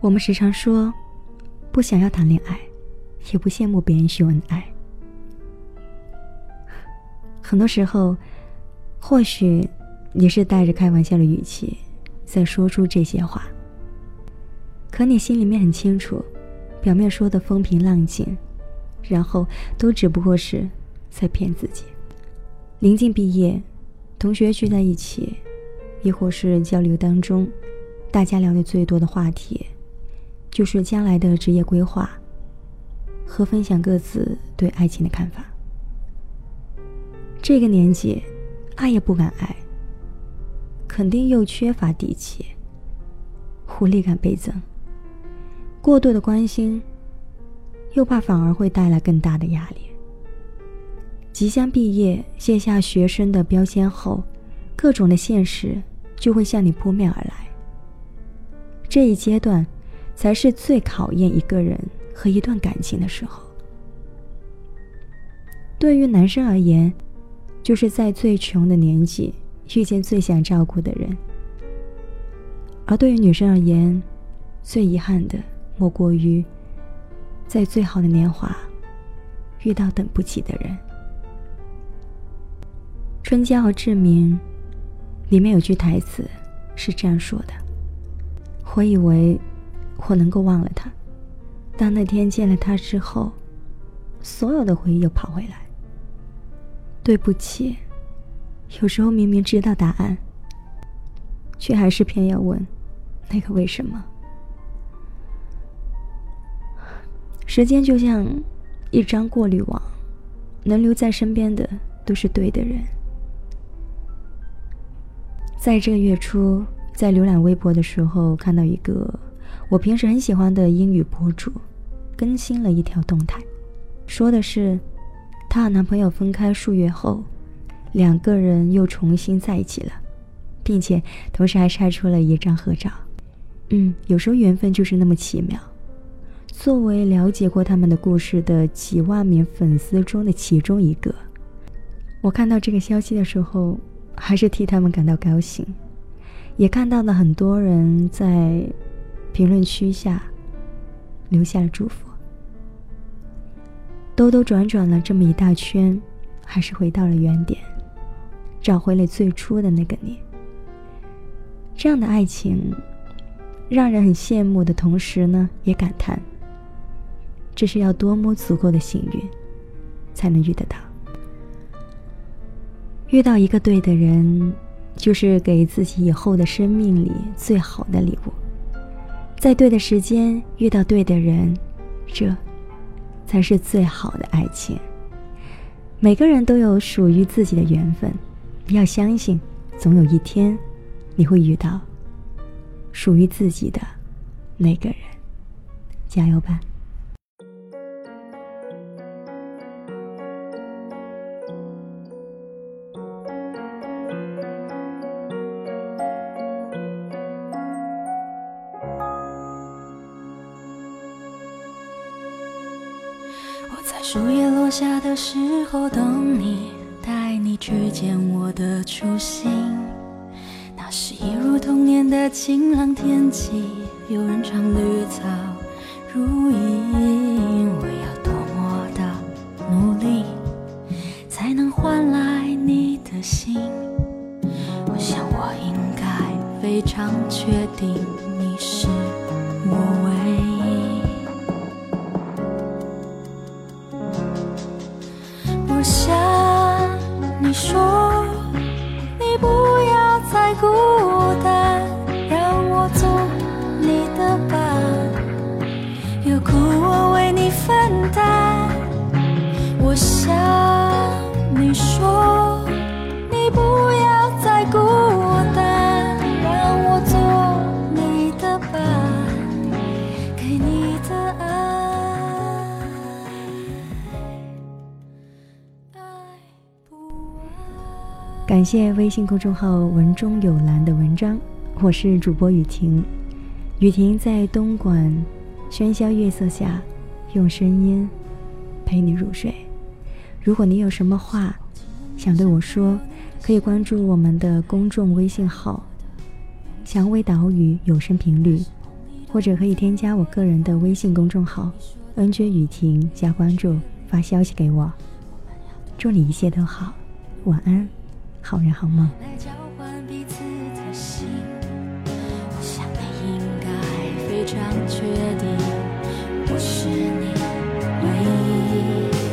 我们时常说，不想要谈恋爱，也不羡慕别人秀恩爱。很多时候，或许你是带着开玩笑的语气在说出这些话，可你心里面很清楚，表面说的风平浪静，然后都只不过是在骗自己。临近毕业，同学聚在一起，亦或是交流当中，大家聊的最多的话题。就是将来的职业规划和分享各自对爱情的看法。这个年纪，爱也不敢爱，肯定又缺乏底气，无力感倍增。过度的关心，又怕反而会带来更大的压力。即将毕业，卸下学生的标签后，各种的现实就会向你扑面而来。这一阶段。才是最考验一个人和一段感情的时候。对于男生而言，就是在最穷的年纪遇见最想照顾的人；而对于女生而言，最遗憾的莫过于在最好的年华遇到等不起的人。《春娇和志明》里面有句台词是这样说的：“我以为。”我能够忘了他，当那天见了他之后，所有的回忆又跑回来。对不起，有时候明明知道答案，却还是偏要问那个为什么。时间就像一张过滤网，能留在身边的都是对的人。在这个月初，在浏览微博的时候，看到一个。我平时很喜欢的英语博主，更新了一条动态，说的是，她和男朋友分开数月后，两个人又重新在一起了，并且同时还晒出了一张合照。嗯，有时候缘分就是那么奇妙。作为了解过他们的故事的几万名粉丝中的其中一个，我看到这个消息的时候，还是替他们感到高兴，也看到了很多人在。评论区下留下了祝福。兜兜转转了这么一大圈，还是回到了原点，找回了最初的那个你。这样的爱情，让人很羡慕的同时呢，也感叹，这是要多么足够的幸运，才能遇得到。遇到一个对的人，就是给自己以后的生命里最好的礼物。在对的时间遇到对的人，这才是最好的爱情。每个人都有属于自己的缘分，要相信，总有一天你会遇到属于自己的那个人。加油吧！树叶落下的时候，等你，带你去见我的初心。那是一如童年的晴朗天气，有人唱绿草如茵。我要多么的努力，才能换来你的心？我想我应该非常确定孤单，让我做你的伴，有苦我为你分担。我想你说，感谢微信公众号“文中有蓝”的文章，我是主播雨婷。雨婷在东莞喧嚣月色下，用声音陪你入睡。如果你有什么话想对我说，可以关注我们的公众微信号“蔷薇岛屿有声频率”，或者可以添加我个人的微信公众号 “nj 雨婷”加关注，发消息给我。祝你一切都好，晚安。好人好梦。来交换彼此的心我想你应该非常确定我是你唯一。